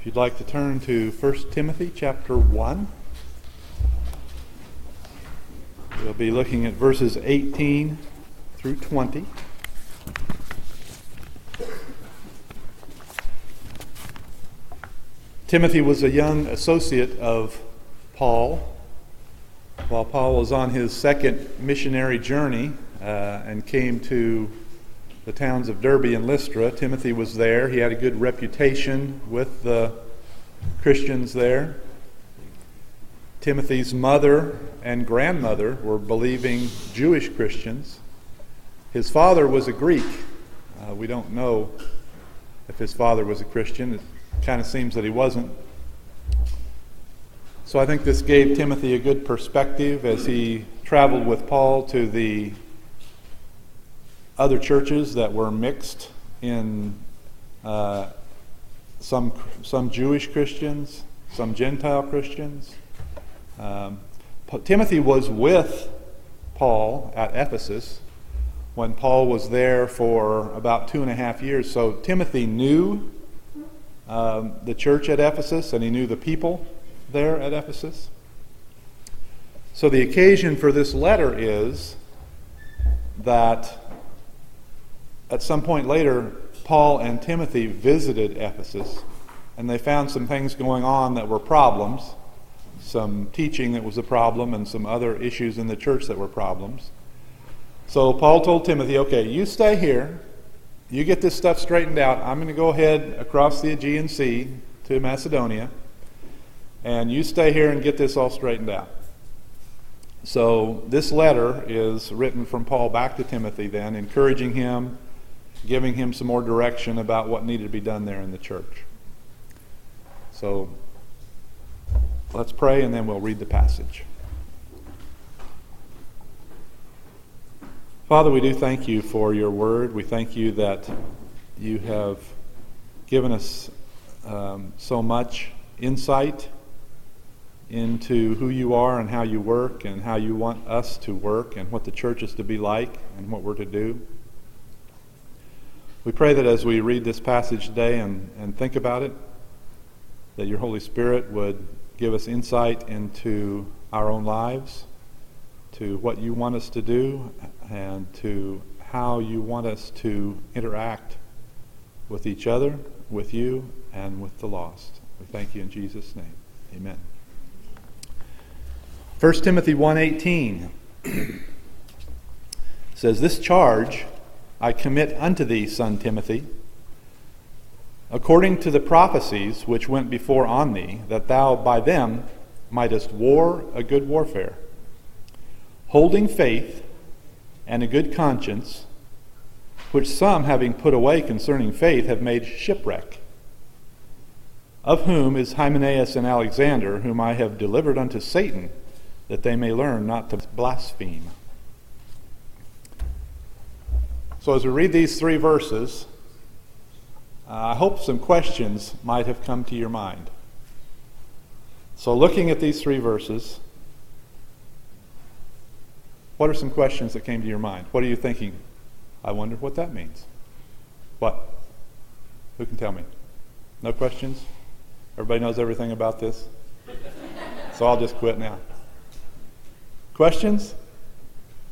If you'd like to turn to 1 Timothy chapter 1, we'll be looking at verses 18 through 20. Timothy was a young associate of Paul while Paul was on his second missionary journey uh, and came to the towns of Derbe and Lystra. Timothy was there. He had a good reputation with the Christians there. Timothy's mother and grandmother were believing Jewish Christians. His father was a Greek. Uh, we don't know if his father was a Christian. It kind of seems that he wasn't. So I think this gave Timothy a good perspective as he traveled with Paul to the other churches that were mixed in uh, some, some Jewish Christians, some Gentile Christians. Um, Timothy was with Paul at Ephesus when Paul was there for about two and a half years. So Timothy knew um, the church at Ephesus and he knew the people there at Ephesus. So the occasion for this letter is that at some point later, Paul and Timothy visited Ephesus and they found some things going on that were problems, some teaching that was a problem, and some other issues in the church that were problems. So Paul told Timothy, okay, you stay here. You get this stuff straightened out. I'm going to go ahead across the Aegean Sea to Macedonia and you stay here and get this all straightened out. So, this letter is written from Paul back to Timothy, then, encouraging him, giving him some more direction about what needed to be done there in the church. So, let's pray and then we'll read the passage. Father, we do thank you for your word. We thank you that you have given us um, so much insight into who you are and how you work and how you want us to work and what the church is to be like and what we're to do. We pray that as we read this passage today and, and think about it, that your Holy Spirit would give us insight into our own lives, to what you want us to do, and to how you want us to interact with each other, with you, and with the lost. We thank you in Jesus' name. Amen. 1 Timothy 1:18 says this charge I commit unto thee son Timothy according to the prophecies which went before on thee that thou by them mightest war a good warfare holding faith and a good conscience which some having put away concerning faith have made shipwreck of whom is Hymenaeus and Alexander whom I have delivered unto Satan that they may learn not to blaspheme. So, as we read these three verses, I hope some questions might have come to your mind. So, looking at these three verses, what are some questions that came to your mind? What are you thinking? I wonder what that means. What? Who can tell me? No questions? Everybody knows everything about this? So I'll just quit now. Questions?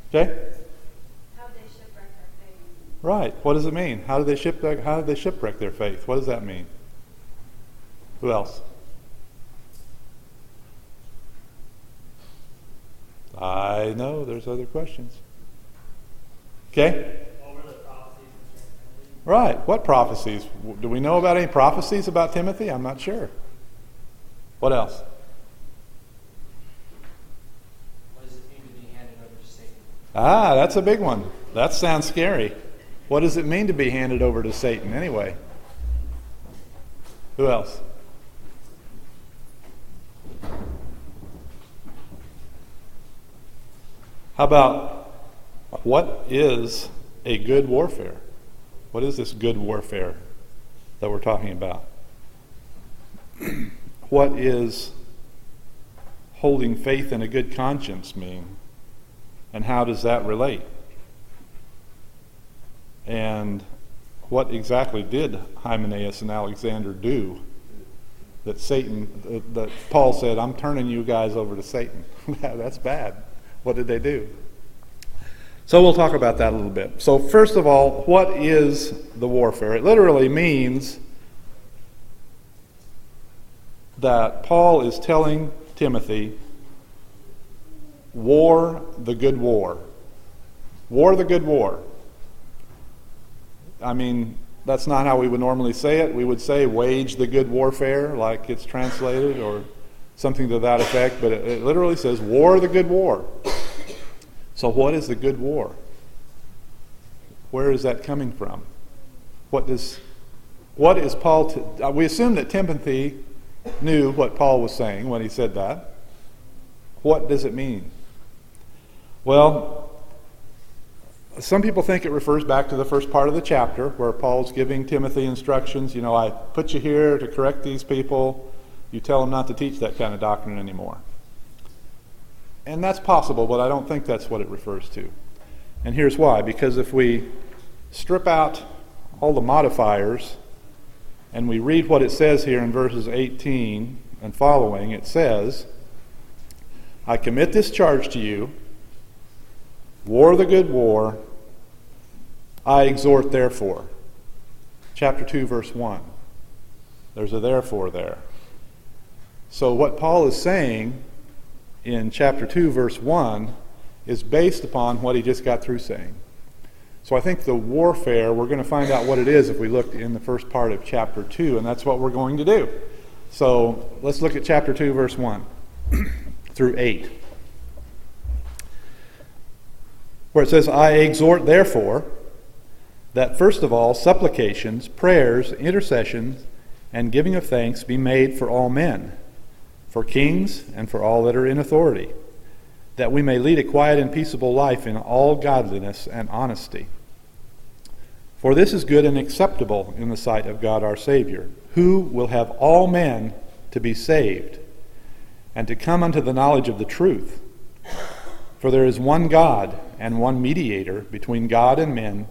Okay? How they shipwreck their faith. Right. What does it mean? How did they shipwreck how did they shipwreck their faith? What does that mean? Who else? I know there's other questions. Okay? Right. What prophecies? Do we know about any prophecies about Timothy? I'm not sure. What else? Ah, that's a big one. That sounds scary. What does it mean to be handed over to Satan anyway? Who else? How about what is a good warfare? What is this good warfare that we're talking about? what is holding faith and a good conscience mean? And how does that relate? And what exactly did Hymenaeus and Alexander do that Satan, that Paul said, I'm turning you guys over to Satan. That's bad. What did they do? So we'll talk about that a little bit. So, first of all, what is the warfare? It literally means that Paul is telling Timothy, war the good war. War the good war. I mean, that's not how we would normally say it. We would say wage the good warfare, like it's translated, or something to that effect, but it, it literally says war the good war. So, what is the good war? Where is that coming from? What does what is Paul? T- uh, we assume that Timothy knew what Paul was saying when he said that. What does it mean? Well, some people think it refers back to the first part of the chapter where Paul's giving Timothy instructions. You know, I put you here to correct these people. You tell them not to teach that kind of doctrine anymore. And that's possible, but I don't think that's what it refers to. And here's why because if we strip out all the modifiers and we read what it says here in verses 18 and following, it says, I commit this charge to you, war the good war, I exhort therefore. Chapter 2, verse 1. There's a therefore there. So, what Paul is saying in chapter 2, verse 1, is based upon what he just got through saying. So, I think the warfare, we're going to find out what it is if we look in the first part of chapter 2, and that's what we're going to do. So, let's look at chapter 2, verse 1 through 8, where it says, I exhort, therefore, that first of all, supplications, prayers, intercessions, and giving of thanks be made for all men, for kings, and for all that are in authority, that we may lead a quiet and peaceable life in all godliness and honesty. For this is good and acceptable in the sight of God our Savior, who will have all men to be saved, and to come unto the knowledge of the truth. For there is one God and one mediator between God and men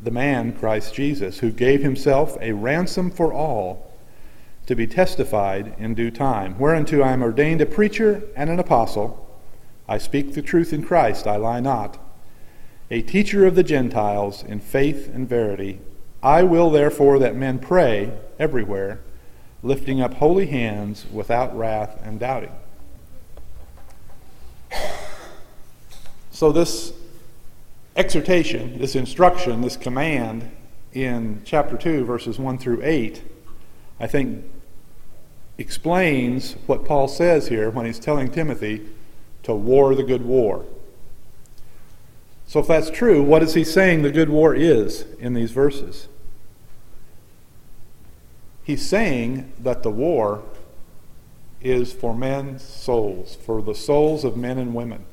the man, Christ Jesus, who gave himself a ransom for all to be testified in due time, whereunto I am ordained a preacher and an apostle. I speak the truth in Christ, I lie not. A teacher of the Gentiles in faith and verity. I will therefore that men pray everywhere, lifting up holy hands without wrath and doubting. So, this exhortation, this instruction, this command in chapter 2, verses 1 through 8, I think explains what Paul says here when he's telling Timothy to war the good war. So, if that's true, what is he saying the good war is in these verses? He's saying that the war is for men's souls, for the souls of men and women.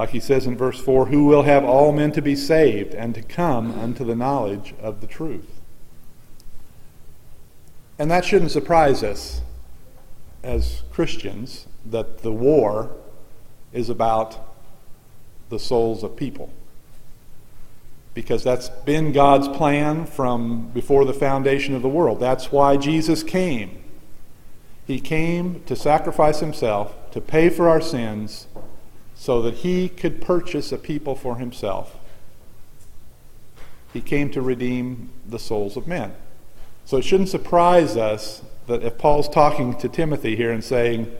Like he says in verse 4 Who will have all men to be saved and to come unto the knowledge of the truth. And that shouldn't surprise us as Christians that the war is about the souls of people. Because that's been God's plan from before the foundation of the world. That's why Jesus came. He came to sacrifice himself, to pay for our sins, so that he could purchase a people for himself. He came to redeem the souls of men. So it shouldn't surprise us that if Paul's talking to Timothy here and saying,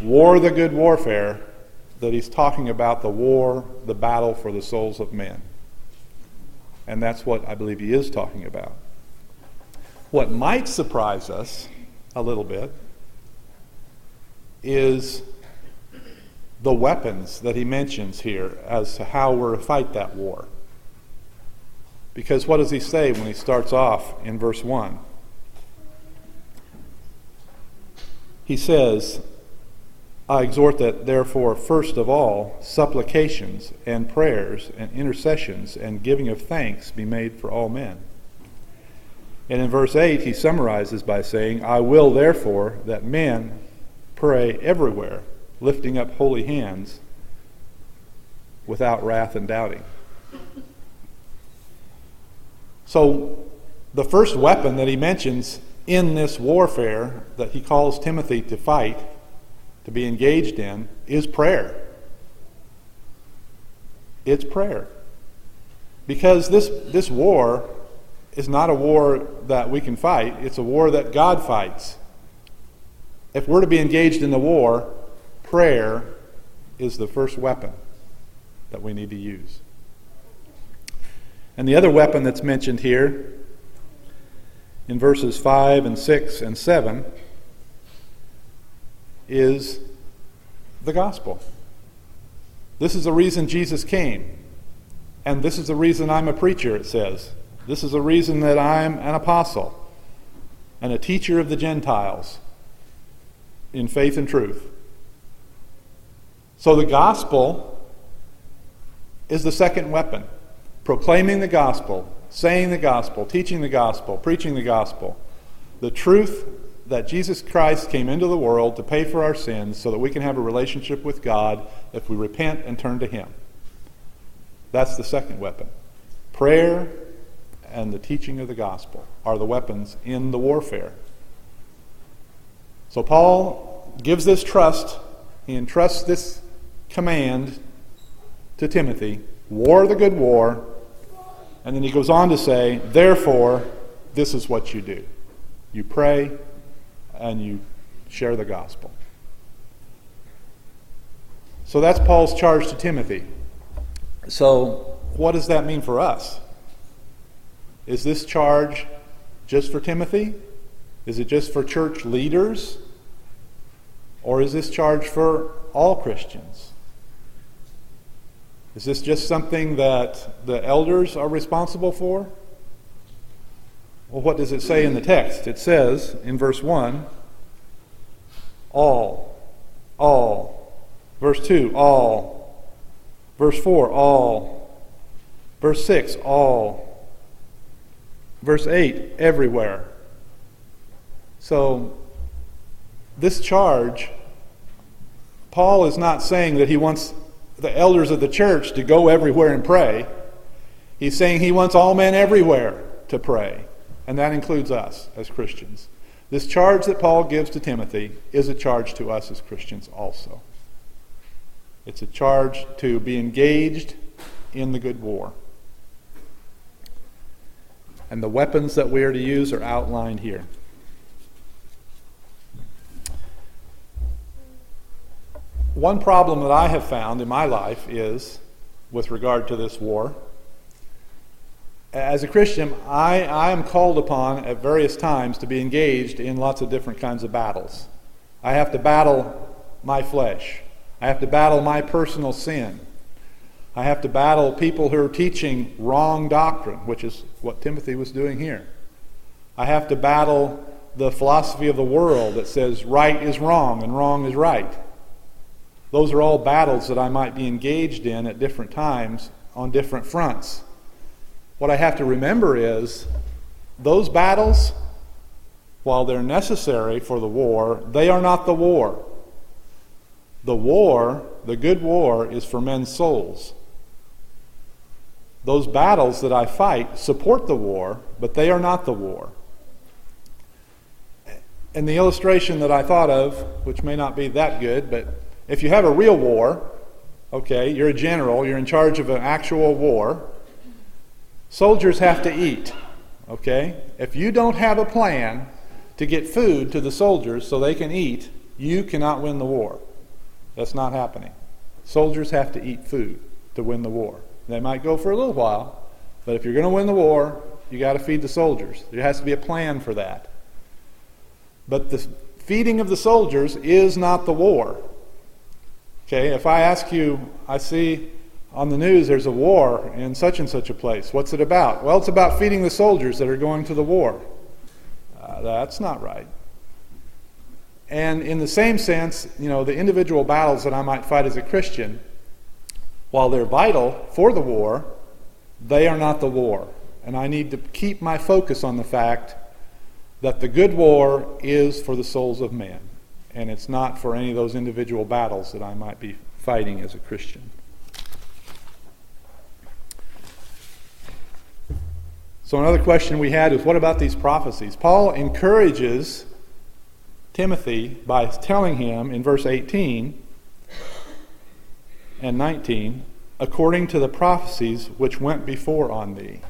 War the good warfare, that he's talking about the war, the battle for the souls of men. And that's what I believe he is talking about. What might surprise us a little bit is the weapons that he mentions here as to how we're to fight that war. Because what does he say when he starts off in verse 1? He says, I exhort that, therefore, first of all, supplications and prayers and intercessions and giving of thanks be made for all men. And in verse 8, he summarizes by saying, I will, therefore, that men pray everywhere lifting up holy hands without wrath and doubting. So, the first weapon that he mentions in this warfare that he calls Timothy to fight, to be engaged in, is prayer. It's prayer. Because this, this war is not a war that we can fight, it's a war that God fights. If we're to be engaged in the war, prayer is the first weapon that we need to use. And the other weapon that's mentioned here in verses 5 and 6 and 7 is the gospel. This is the reason Jesus came. And this is the reason I'm a preacher, it says. This is the reason that I'm an apostle and a teacher of the Gentiles in faith and truth. So the gospel is the second weapon proclaiming the gospel, saying the gospel, teaching the gospel, preaching the gospel. The truth that Jesus Christ came into the world to pay for our sins so that we can have a relationship with God if we repent and turn to Him. That's the second weapon. Prayer and the teaching of the gospel are the weapons in the warfare. So Paul gives this trust, he entrusts this command to Timothy war the good war, and then he goes on to say, therefore, this is what you do you pray and you share the gospel. So that's Paul's charge to Timothy. So, what does that mean for us? Is this charge just for Timothy? Is it just for church leaders? Or is this charge for all Christians? Is this just something that the elders are responsible for? Well, what does it say in the text? It says in verse 1 all, all. Verse 2 all. Verse 4 all. Verse 6 all. Verse 8 everywhere. So, this charge, Paul is not saying that he wants the elders of the church to go everywhere and pray. He's saying he wants all men everywhere to pray, and that includes us as Christians. This charge that Paul gives to Timothy is a charge to us as Christians also. It's a charge to be engaged in the good war. And the weapons that we are to use are outlined here. One problem that I have found in my life is, with regard to this war, as a Christian, I, I am called upon at various times to be engaged in lots of different kinds of battles. I have to battle my flesh. I have to battle my personal sin. I have to battle people who are teaching wrong doctrine, which is what Timothy was doing here. I have to battle the philosophy of the world that says right is wrong and wrong is right. Those are all battles that I might be engaged in at different times on different fronts. What I have to remember is those battles, while they're necessary for the war, they are not the war. The war, the good war, is for men's souls. Those battles that I fight support the war, but they are not the war. And the illustration that I thought of, which may not be that good, but if you have a real war, okay, you're a general, you're in charge of an actual war, soldiers have to eat, okay? If you don't have a plan to get food to the soldiers so they can eat, you cannot win the war. That's not happening. Soldiers have to eat food to win the war. They might go for a little while, but if you're going to win the war, you got to feed the soldiers. There has to be a plan for that. But the feeding of the soldiers is not the war. Okay, if I ask you, I see on the news there's a war in such and such a place. What's it about? Well, it's about feeding the soldiers that are going to the war. Uh, that's not right. And in the same sense, you know, the individual battles that I might fight as a Christian, while they're vital for the war, they are not the war. And I need to keep my focus on the fact that the good war is for the souls of men and it's not for any of those individual battles that I might be fighting as a Christian. So, another question we had is what about these prophecies? Paul encourages Timothy by telling him in verse 18 and 19, according to the prophecies which went before on thee.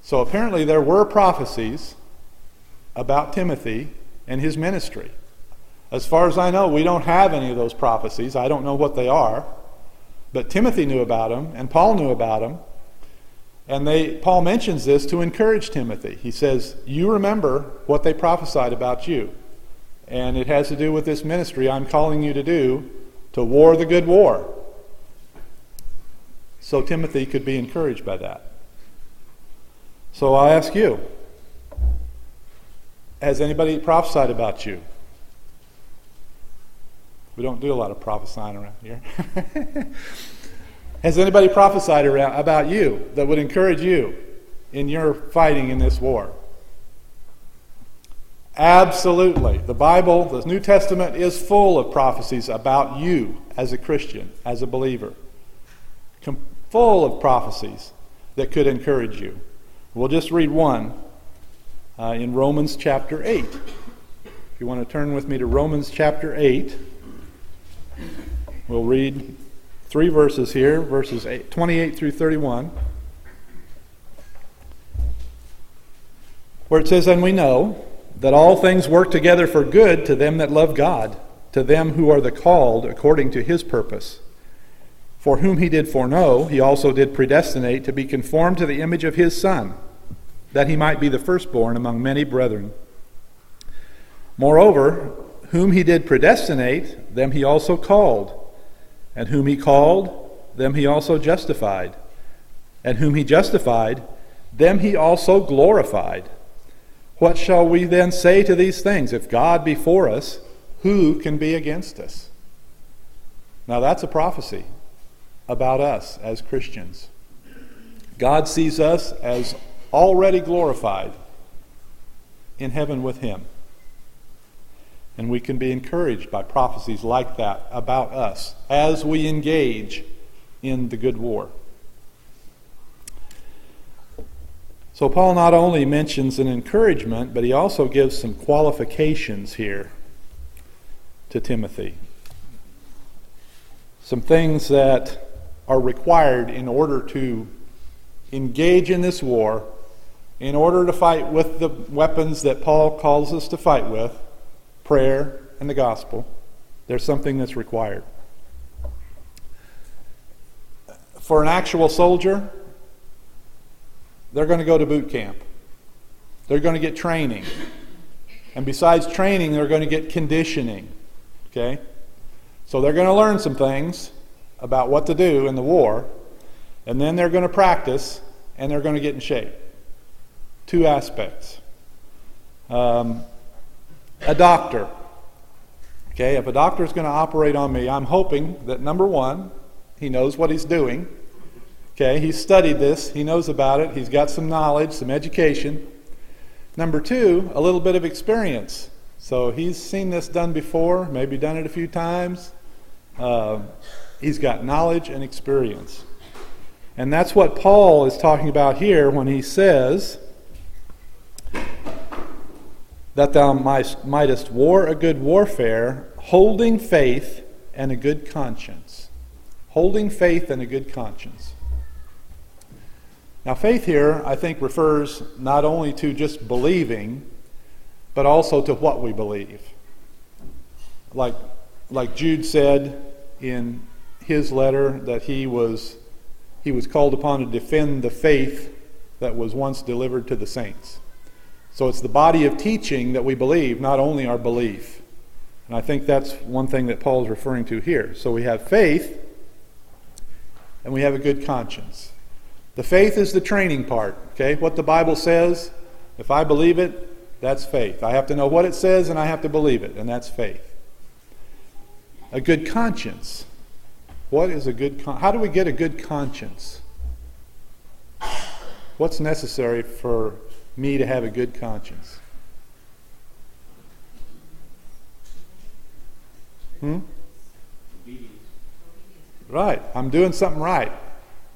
So, apparently, there were prophecies about Timothy and his ministry. As far as I know, we don't have any of those prophecies. I don't know what they are. But Timothy knew about them, and Paul knew about them. And they, Paul mentions this to encourage Timothy. He says, You remember what they prophesied about you. And it has to do with this ministry I'm calling you to do to war the good war. So Timothy could be encouraged by that. So I ask you Has anybody prophesied about you? We don't do a lot of prophesying around here. Has anybody prophesied around, about you that would encourage you in your fighting in this war? Absolutely. The Bible, the New Testament, is full of prophecies about you as a Christian, as a believer. Com- full of prophecies that could encourage you. We'll just read one uh, in Romans chapter 8. If you want to turn with me to Romans chapter 8, we'll read three verses here, verses 28 through 31, where it says, And we know that all things work together for good to them that love God, to them who are the called according to his purpose. For whom he did foreknow, he also did predestinate to be conformed to the image of his Son, that he might be the firstborn among many brethren. Moreover, whom he did predestinate, them he also called. And whom he called, them he also justified. And whom he justified, them he also glorified. What shall we then say to these things? If God be for us, who can be against us? Now that's a prophecy about us as Christians. God sees us as already glorified in heaven with Him. And we can be encouraged by prophecies like that about us as we engage in the good war. So, Paul not only mentions an encouragement, but he also gives some qualifications here to Timothy. Some things that are required in order to engage in this war, in order to fight with the weapons that Paul calls us to fight with prayer and the gospel. There's something that's required. For an actual soldier, they're going to go to boot camp. They're going to get training. And besides training, they're going to get conditioning. Okay? So they're going to learn some things about what to do in the war, and then they're going to practice and they're going to get in shape. Two aspects. Um, a doctor. Okay, if a doctor is going to operate on me, I'm hoping that number one, he knows what he's doing. Okay, he's studied this, he knows about it, he's got some knowledge, some education. Number two, a little bit of experience. So he's seen this done before, maybe done it a few times. Uh, he's got knowledge and experience. And that's what Paul is talking about here when he says, that thou mightest war a good warfare, holding faith and a good conscience. Holding faith and a good conscience. Now, faith here, I think, refers not only to just believing, but also to what we believe. Like, like Jude said in his letter that he was, he was called upon to defend the faith that was once delivered to the saints. So it's the body of teaching that we believe, not only our belief. And I think that's one thing that Paul is referring to here. So we have faith and we have a good conscience. The faith is the training part, okay? What the Bible says, if I believe it, that's faith. I have to know what it says and I have to believe it, and that's faith. A good conscience. What is a good con- How do we get a good conscience? What's necessary for me to have a good conscience? Hmm? Right. I'm doing something right.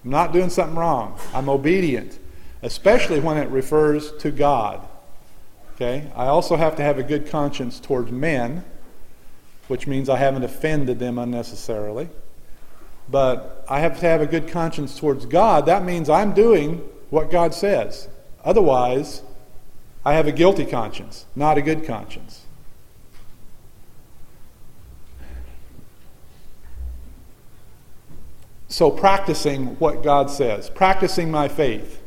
I'm not doing something wrong. I'm obedient. especially when it refers to God. Okay? I also have to have a good conscience towards men, which means I haven't offended them unnecessarily. But I have to have a good conscience towards God. That means I'm doing what God says. Otherwise, I have a guilty conscience, not a good conscience. So, practicing what God says, practicing my faith,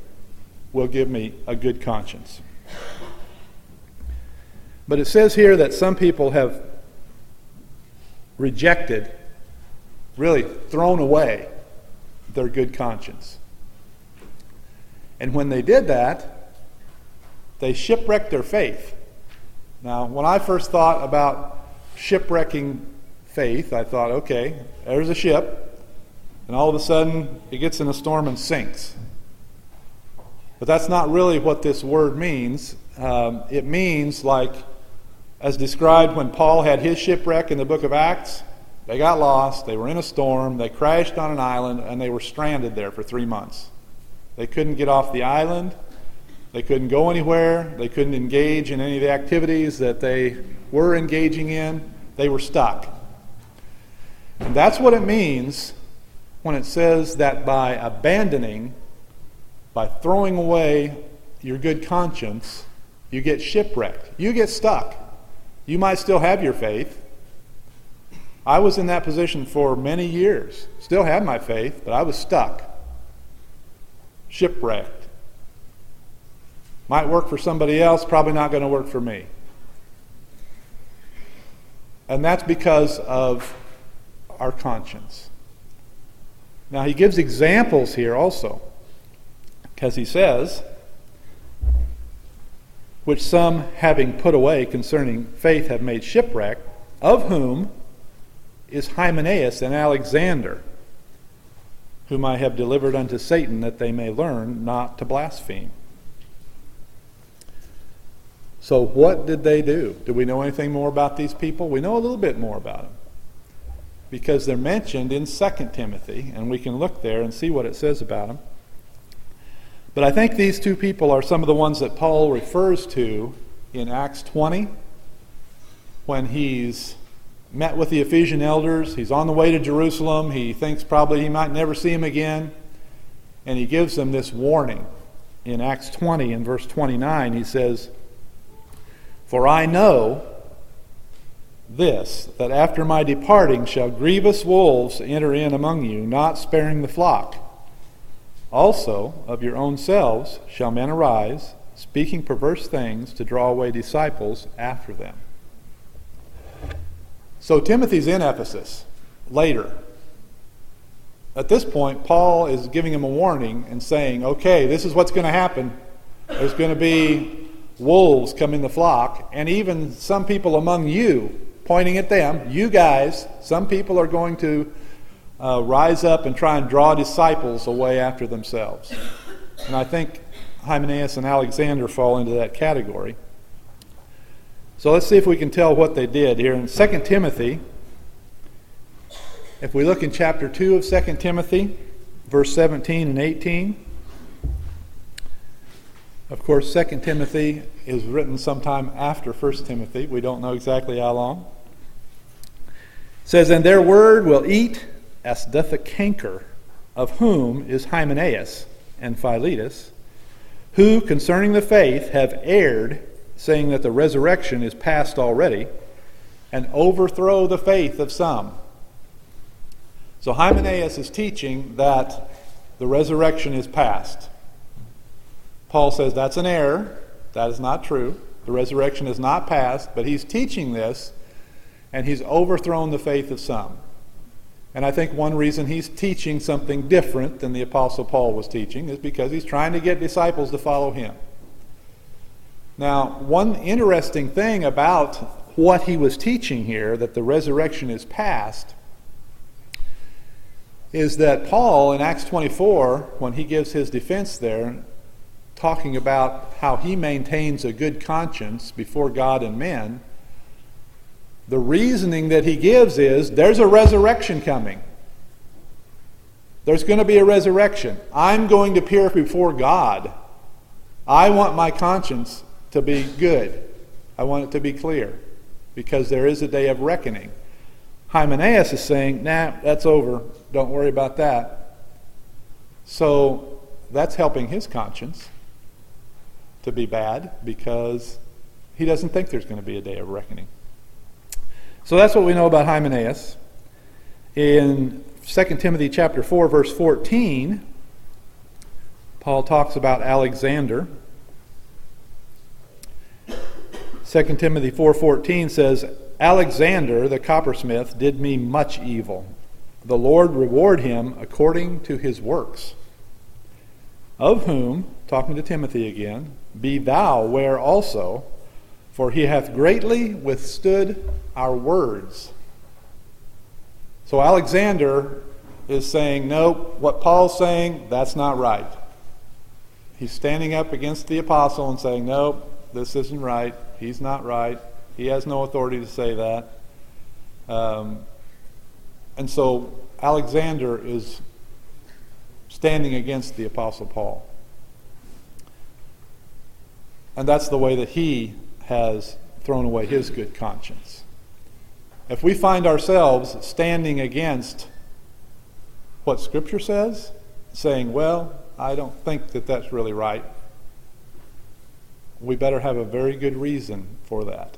will give me a good conscience. But it says here that some people have rejected, really thrown away, their good conscience. And when they did that, they shipwrecked their faith. Now, when I first thought about shipwrecking faith, I thought, okay, there's a ship and all of a sudden it gets in a storm and sinks. But that's not really what this word means. Um, it means, like, as described when Paul had his shipwreck in the book of Acts, they got lost, they were in a storm, they crashed on an island, and they were stranded there for three months. They couldn't get off the island, they couldn't go anywhere, they couldn't engage in any of the activities that they were engaging in, they were stuck. And that's what it means when it says that by abandoning, by throwing away your good conscience, you get shipwrecked. You get stuck. You might still have your faith. I was in that position for many years. Still had my faith, but I was stuck. Shipwrecked. Might work for somebody else, probably not going to work for me. And that's because of our conscience. Now, he gives examples here also, because he says, which some having put away concerning faith have made shipwreck, of whom is Hymenaeus and Alexander, whom I have delivered unto Satan, that they may learn not to blaspheme. So, what did they do? Do we know anything more about these people? We know a little bit more about them because they're mentioned in 2 Timothy, and we can look there and see what it says about them. But I think these two people are some of the ones that Paul refers to in Acts 20 when he's met with the Ephesian elders. He's on the way to Jerusalem. He thinks probably he might never see him again. And he gives them this warning. In Acts 20, in verse 29, he says, For I know this, that after my departing shall grievous wolves enter in among you, not sparing the flock. Also, of your own selves shall men arise, speaking perverse things to draw away disciples after them. So Timothy's in Ephesus later. At this point, Paul is giving him a warning and saying, okay, this is what's going to happen. There's going to be wolves come in the flock, and even some people among you pointing at them, you guys, some people are going to uh, rise up and try and draw disciples away after themselves. And I think Hymenaeus and Alexander fall into that category. So let's see if we can tell what they did here in 2 Timothy. If we look in chapter 2 of 2 Timothy, verse 17 and 18. Of course, 2 Timothy is written sometime after 1 Timothy. We don't know exactly how long says, And their word will eat as doth a canker, of whom is Hymenaeus and Philetus, who concerning the faith have erred, saying that the resurrection is past already, and overthrow the faith of some. So Hymenaeus is teaching that the resurrection is past. Paul says that's an error. That is not true. The resurrection is not past, but he's teaching this and he's overthrown the faith of some. And I think one reason he's teaching something different than the Apostle Paul was teaching is because he's trying to get disciples to follow him. Now, one interesting thing about what he was teaching here, that the resurrection is past, is that Paul in Acts 24, when he gives his defense there, talking about how he maintains a good conscience before God and men, the reasoning that he gives is there's a resurrection coming. There's going to be a resurrection. I'm going to appear before God, I want my conscience to be good. I want it to be clear because there is a day of reckoning. Hymenaeus is saying, nah, that's over. Don't worry about that. So that's helping his conscience to be bad because he doesn't think there's going to be a day of reckoning. So that's what we know about Hymenaeus. In 2 Timothy chapter 4 verse 14, Paul talks about Alexander. 2 Timothy 4:14 says, "Alexander the coppersmith did me much evil. The Lord reward him according to his works." Of whom, talking to Timothy again, be thou ware also, for he hath greatly withstood our words. So Alexander is saying, nope, what Paul's saying, that's not right. He's standing up against the apostle and saying, nope, this isn't right. He's not right. He has no authority to say that. Um, and so Alexander is standing against the apostle Paul. And that's the way that he has thrown away his good conscience. If we find ourselves standing against what Scripture says, saying, well, I don't think that that's really right, we better have a very good reason for that.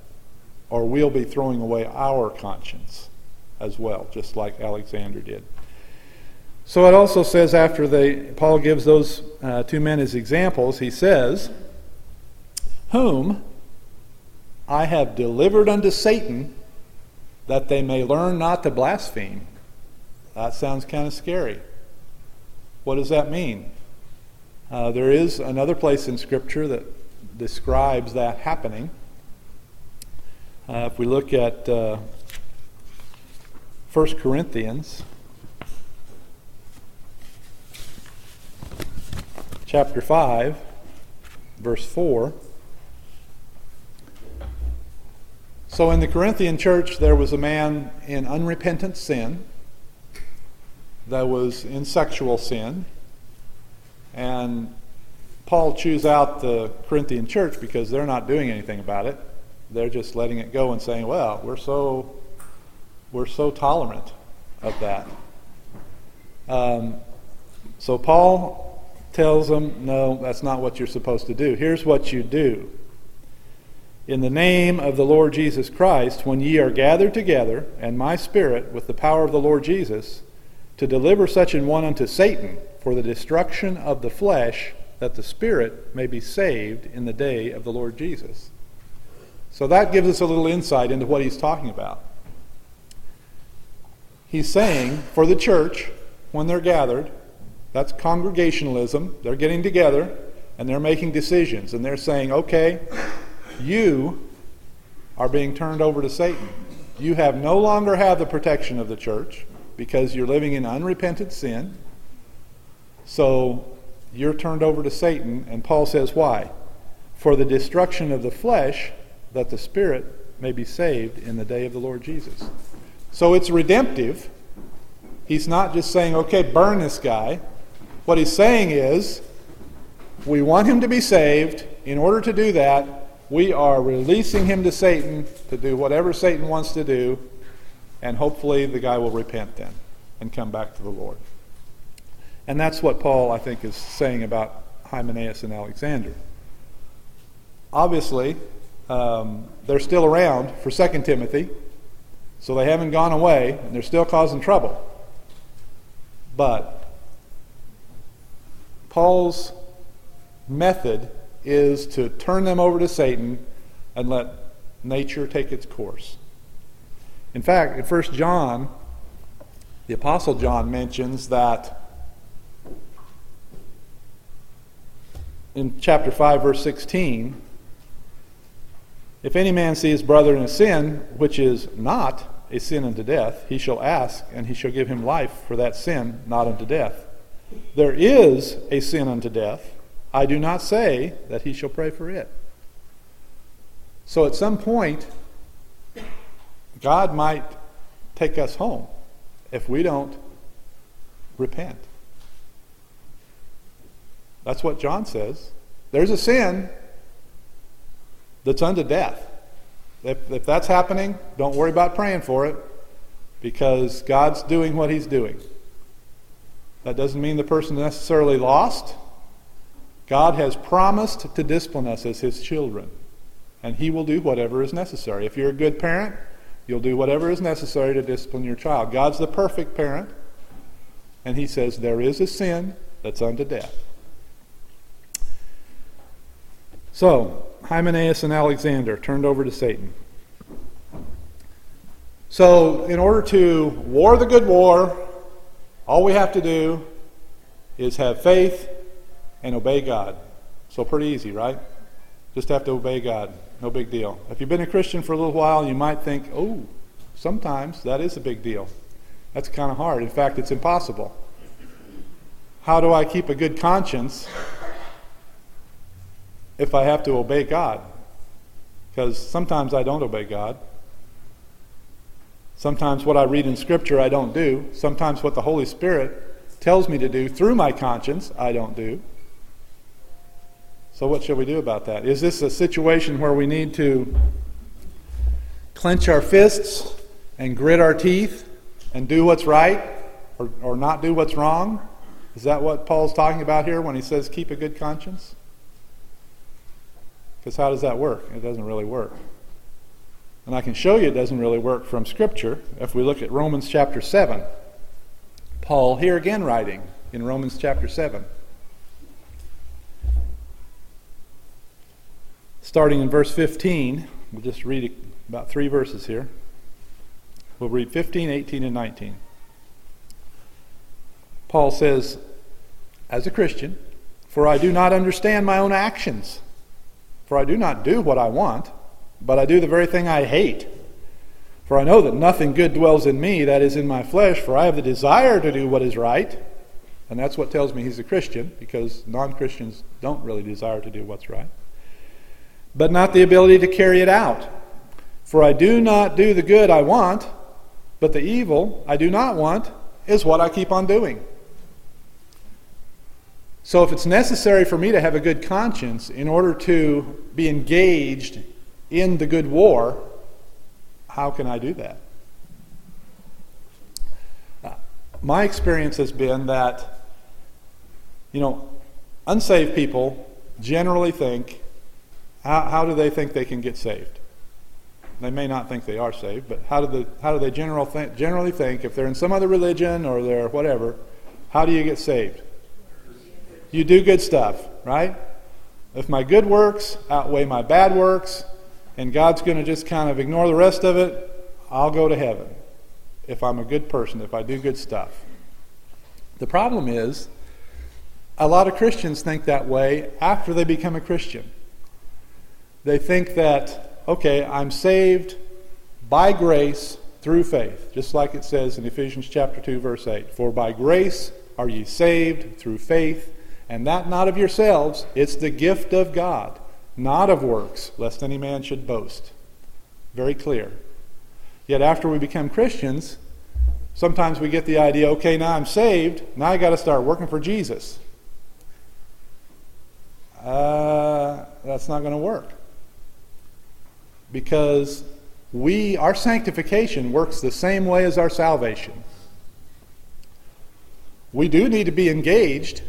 Or we'll be throwing away our conscience as well, just like Alexander did. So it also says after they, Paul gives those uh, two men as examples, he says, Whom I have delivered unto Satan that they may learn not to blaspheme. That sounds kind of scary. What does that mean? Uh, there is another place in Scripture that describes that happening. Uh, if we look at uh, 1 Corinthians chapter 5, verse 4. So in the Corinthian church, there was a man in unrepentant sin that was in sexual sin. And Paul chews out the Corinthian church because they're not doing anything about it. They're just letting it go and saying, well, we're so, we're so tolerant of that. Um, so Paul tells them, no, that's not what you're supposed to do. Here's what you do in the name of the Lord Jesus Christ, when ye are gathered together, and my spirit, with the power of the Lord Jesus, to deliver such an one unto Satan for the destruction of the flesh, that the spirit may be saved in the day of the Lord Jesus. So that gives us a little insight into what he's talking about. He's saying for the church, when they're gathered, that's congregationalism. They're getting together and they're making decisions. And they're saying, okay, you are being turned over to Satan. You have no longer have the protection of the church because you're living in unrepentant sin. So you're turned over to Satan, and Paul says, Why? For the destruction of the flesh, that the spirit may be saved in the day of the Lord Jesus. So it's redemptive. He's not just saying, okay, burn this guy. What he's saying is, we want him to be saved. In order to do that, we are releasing him to Satan to do whatever Satan wants to do, and hopefully the guy will repent then and come back to the Lord. And that's what Paul, I think, is saying about Hymenaeus and Alexander. Obviously, um, they're still around for 2 Timothy, so they haven't gone away, and they're still causing trouble. But Paul's method is to turn them over to Satan and let nature take its course. In fact, in 1 John, the Apostle John mentions that in chapter 5, verse 16, if any man see his brother in a sin, which is not a sin unto death, he shall ask, and he shall give him life for that sin, not unto death. There is a sin unto death. I do not say that he shall pray for it. So at some point, God might take us home if we don't repent. That's what John says. there's a sin that's unto death. If, if that's happening, don't worry about praying for it because God's doing what He's doing. That doesn't mean the person is necessarily lost. God has promised to discipline us as His children, and He will do whatever is necessary. If you're a good parent, you'll do whatever is necessary to discipline your child. God's the perfect parent, and He says there is a sin that's unto death. So, Hymenaeus and Alexander turned over to Satan. So, in order to war the good war, all we have to do is have faith and obey God. So, pretty easy, right? Just have to obey God. No big deal. If you've been a Christian for a little while, you might think, oh, sometimes that is a big deal. That's kind of hard. In fact, it's impossible. How do I keep a good conscience if I have to obey God? Because sometimes I don't obey God. Sometimes what I read in Scripture I don't do. Sometimes what the Holy Spirit tells me to do through my conscience I don't do. So, what should we do about that? Is this a situation where we need to clench our fists and grit our teeth and do what's right or, or not do what's wrong? Is that what Paul's talking about here when he says keep a good conscience? Because how does that work? It doesn't really work. And I can show you it doesn't really work from Scripture if we look at Romans chapter 7. Paul, here again writing in Romans chapter 7. Starting in verse 15, we'll just read about three verses here. We'll read 15, 18, and 19. Paul says, As a Christian, for I do not understand my own actions, for I do not do what I want but I do the very thing I hate. For I know that nothing good dwells in me, that is in my flesh, for I have the desire to do what is right. And that's what tells me he's a Christian, because non Christians don't really desire to do what's right. But not the ability to carry it out. For I do not do the good I want, but the evil I do not want is what I keep on doing. So if it's necessary for me to have a good conscience in order to be engaged in the good war, how can I do that? My experience has been that, you know, unsaved people generally think, how, how do they think they can get saved? They may not think they are saved, but how do, the, how do they general generally think, if they're in some other religion or they're whatever, how do you get saved? You do good stuff, right? If my good works outweigh my bad works, and God's going to just kind of ignore the rest of it, I'll go to heaven if I'm a good person, if I do good stuff. The problem is, a lot of Christians think that way after they become a Christian. They think that, okay, I'm saved by grace through faith, just like it says in Ephesians chapter 2 verse 8, for by grace are ye saved through faith, and that not of yourselves, it's the gift of God not of works, lest any man should boast. Very clear. Yet after we become Christians, sometimes we get the idea okay, now I'm saved, now I got to start working for Jesus. Uh, that's not going to work. Because we, our sanctification works the same way as our salvation. We do need to be engaged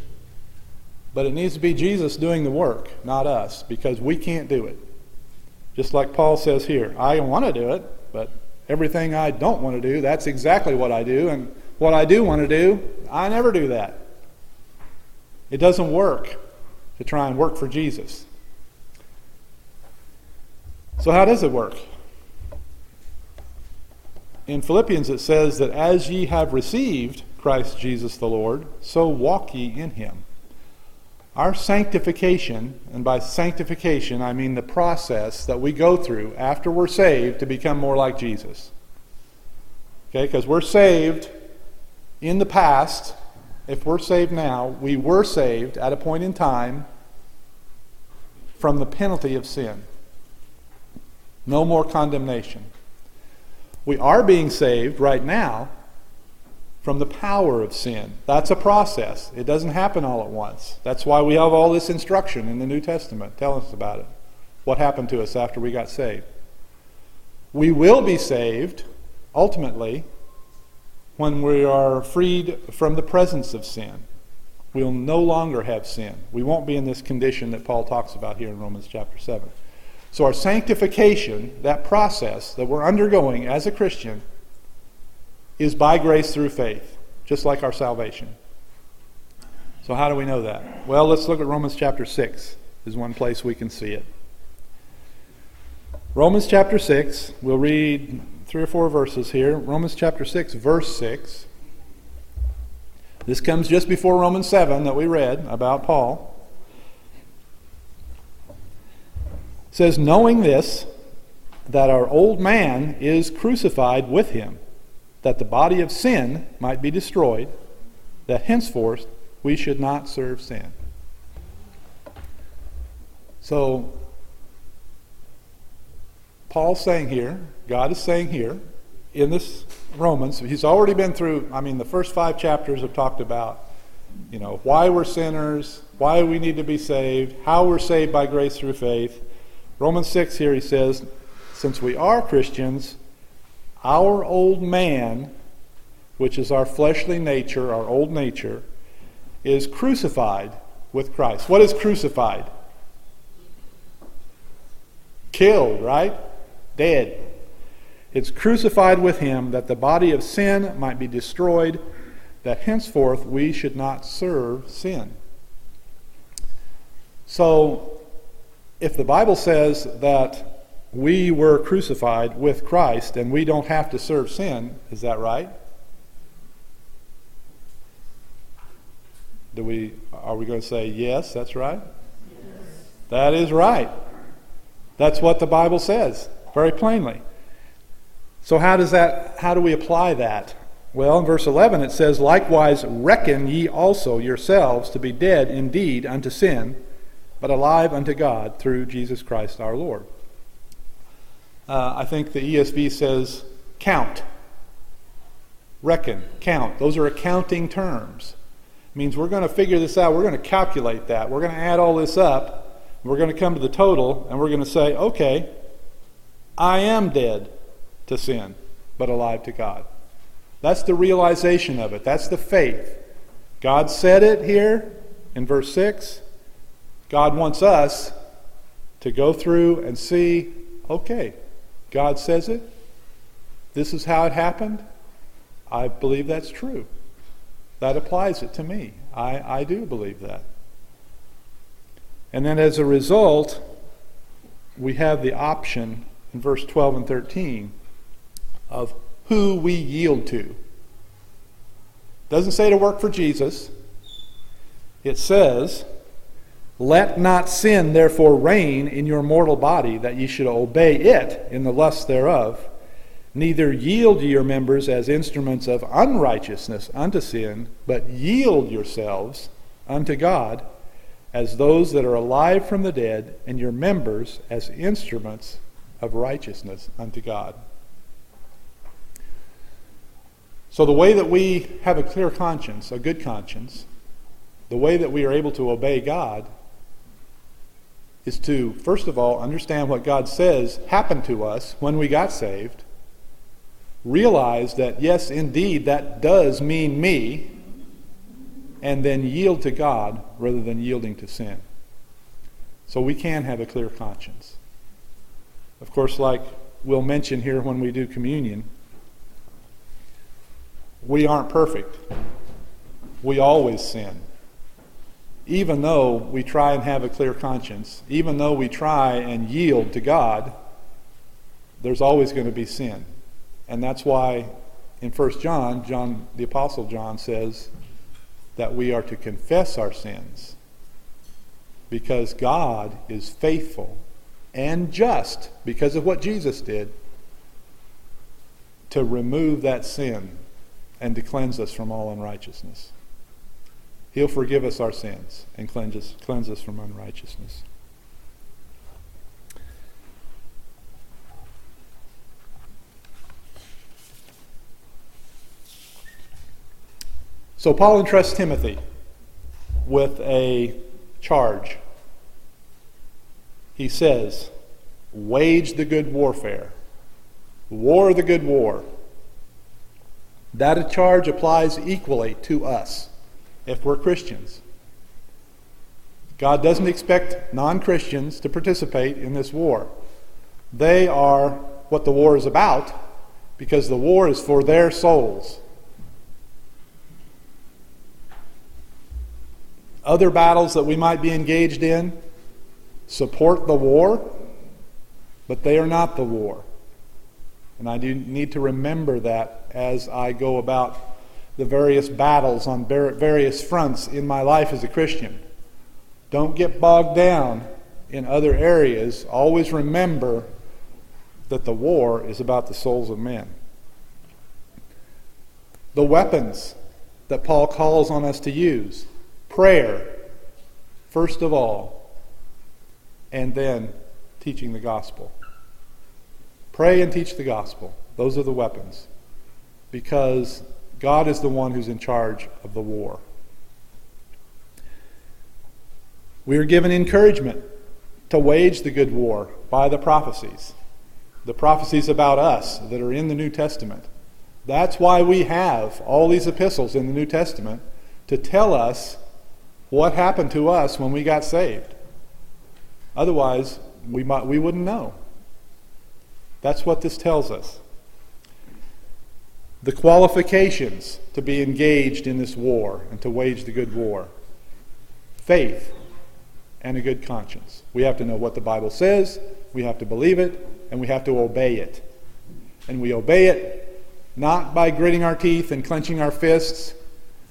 but it needs to be Jesus doing the work, not us, because we can't do it. Just like Paul says here, I want to do it, but everything I don't want to do, that's exactly what I do. And what I do want to do, I never do that. It doesn't work to try and work for Jesus. So, how does it work? In Philippians, it says that as ye have received Christ Jesus the Lord, so walk ye in him. Our sanctification, and by sanctification I mean the process that we go through after we're saved to become more like Jesus. Okay, because we're saved in the past. If we're saved now, we were saved at a point in time from the penalty of sin. No more condemnation. We are being saved right now from the power of sin. That's a process. It doesn't happen all at once. That's why we have all this instruction in the New Testament telling us about it. What happened to us after we got saved. We will be saved, ultimately, when we are freed from the presence of sin. We'll no longer have sin. We won't be in this condition that Paul talks about here in Romans chapter 7. So, our sanctification, that process that we're undergoing as a Christian, is by grace through faith, just like our salvation. So, how do we know that? Well, let's look at Romans chapter 6, is one place we can see it. Romans chapter 6, we'll read three or four verses here. Romans chapter 6, verse 6. This comes just before Romans 7 that we read about Paul. It says, Knowing this, that our old man is crucified with him, that the body of sin might be destroyed, that henceforth we should not serve sin. So, Paul's saying here, God is saying here, in this Romans, he's already been through, I mean, the first five chapters have talked about, you know, why we're sinners, why we need to be saved, how we're saved by grace through faith. Romans 6 here he says, since we are Christians, our old man, which is our fleshly nature, our old nature, is crucified with Christ. What is crucified? Killed, right? Dead. It's crucified with him that the body of sin might be destroyed, that henceforth we should not serve sin. So, if the Bible says that we were crucified with Christ and we don't have to serve sin, is that right? Do we are we going to say yes, that's right? Yes. That is right. That's what the Bible says very plainly. So how does that how do we apply that? Well, in verse 11 it says, "Likewise reckon ye also yourselves to be dead indeed unto sin, but alive unto God through Jesus Christ our Lord." Uh, I think the ESV says count. Reckon, count. Those are accounting terms. It means we're going to figure this out. We're going to calculate that. We're going to add all this up. We're going to come to the total, and we're going to say, okay, I am dead to sin, but alive to God. That's the realization of it. That's the faith. God said it here in verse 6. God wants us to go through and see okay, God says it. This is how it happened. I believe that's true. That applies it to me. I, I do believe that. And then as a result, we have the option in verse 12 and 13 of who we yield to. Doesn't say to work for Jesus. It says, Let not sin therefore reign in your mortal body, that ye should obey it in the lust thereof. Neither yield ye your members as instruments of unrighteousness unto sin, but yield yourselves unto God as those that are alive from the dead, and your members as instruments of righteousness unto God. So, the way that we have a clear conscience, a good conscience, the way that we are able to obey God is to, first of all, understand what God says happened to us when we got saved, realize that, yes, indeed, that does mean me, and then yield to God rather than yielding to sin. So we can have a clear conscience. Of course, like we'll mention here when we do communion, we aren't perfect. We always sin. Even though we try and have a clear conscience, even though we try and yield to God, there's always going to be sin. And that's why in 1 John, John the apostle John says that we are to confess our sins because God is faithful and just because of what Jesus did to remove that sin and to cleanse us from all unrighteousness. He'll forgive us our sins and cleanse us, cleanse us from unrighteousness. So Paul entrusts Timothy with a charge. He says, Wage the good warfare, war the good war. That charge applies equally to us if we're Christians. God doesn't expect non Christians to participate in this war. They are what the war is about because the war is for their souls. Other battles that we might be engaged in support the war, but they are not the war. And I do need to remember that as I go about the various battles on various fronts in my life as a Christian. Don't get bogged down in other areas. Always remember that the war is about the souls of men. The weapons that Paul calls on us to use prayer, first of all, and then teaching the gospel. Pray and teach the gospel. Those are the weapons. Because God is the one who's in charge of the war. We are given encouragement to wage the good war by the prophecies, the prophecies about us that are in the New Testament. That's why we have all these epistles in the New Testament to tell us what happened to us when we got saved. Otherwise, we, might, we wouldn't know. That's what this tells us. The qualifications to be engaged in this war and to wage the good war faith and a good conscience. We have to know what the Bible says, we have to believe it, and we have to obey it. And we obey it not by gritting our teeth and clenching our fists,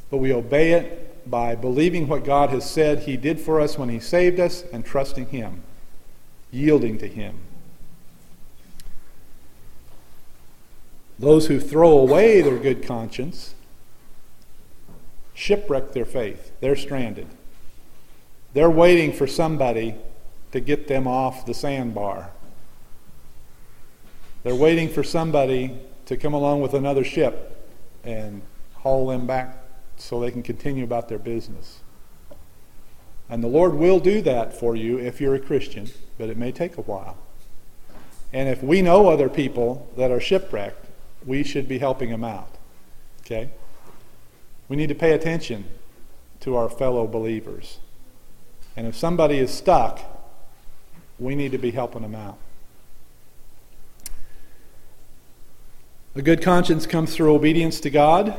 but we obey it by believing what God has said He did for us when He saved us and trusting Him, yielding to Him. Those who throw away their good conscience shipwreck their faith. They're stranded. They're waiting for somebody to get them off the sandbar. They're waiting for somebody to come along with another ship and haul them back so they can continue about their business. And the Lord will do that for you if you're a Christian, but it may take a while. And if we know other people that are shipwrecked, we should be helping them out. Okay? We need to pay attention to our fellow believers. And if somebody is stuck, we need to be helping them out. A good conscience comes through obedience to God,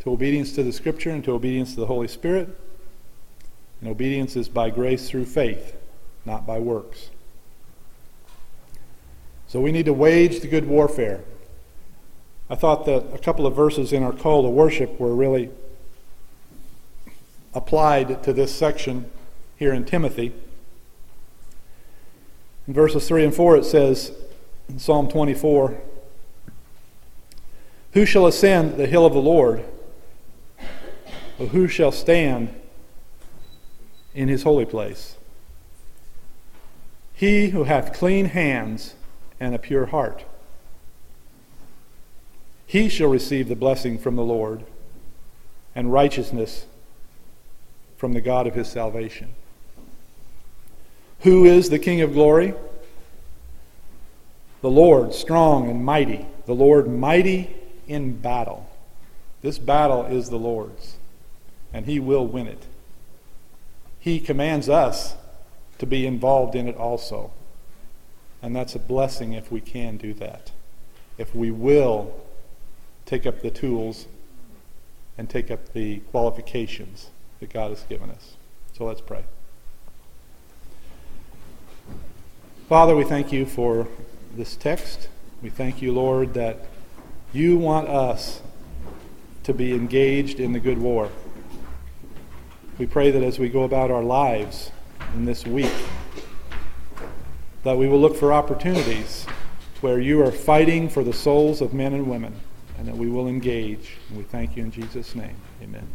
to obedience to the Scripture, and to obedience to the Holy Spirit. And obedience is by grace through faith, not by works. So we need to wage the good warfare. I thought that a couple of verses in our call to worship were really applied to this section here in Timothy. In verses 3 and 4, it says in Psalm 24 Who shall ascend the hill of the Lord? Or who shall stand in his holy place? He who hath clean hands and a pure heart. He shall receive the blessing from the Lord and righteousness from the God of his salvation. Who is the King of glory? The Lord, strong and mighty, the Lord mighty in battle. This battle is the Lord's, and he will win it. He commands us to be involved in it also. And that's a blessing if we can do that. If we will take up the tools and take up the qualifications that God has given us. So let's pray. Father, we thank you for this text. We thank you, Lord, that you want us to be engaged in the good war. We pray that as we go about our lives in this week, that we will look for opportunities where you are fighting for the souls of men and women, and that we will engage. And we thank you in Jesus' name. Amen.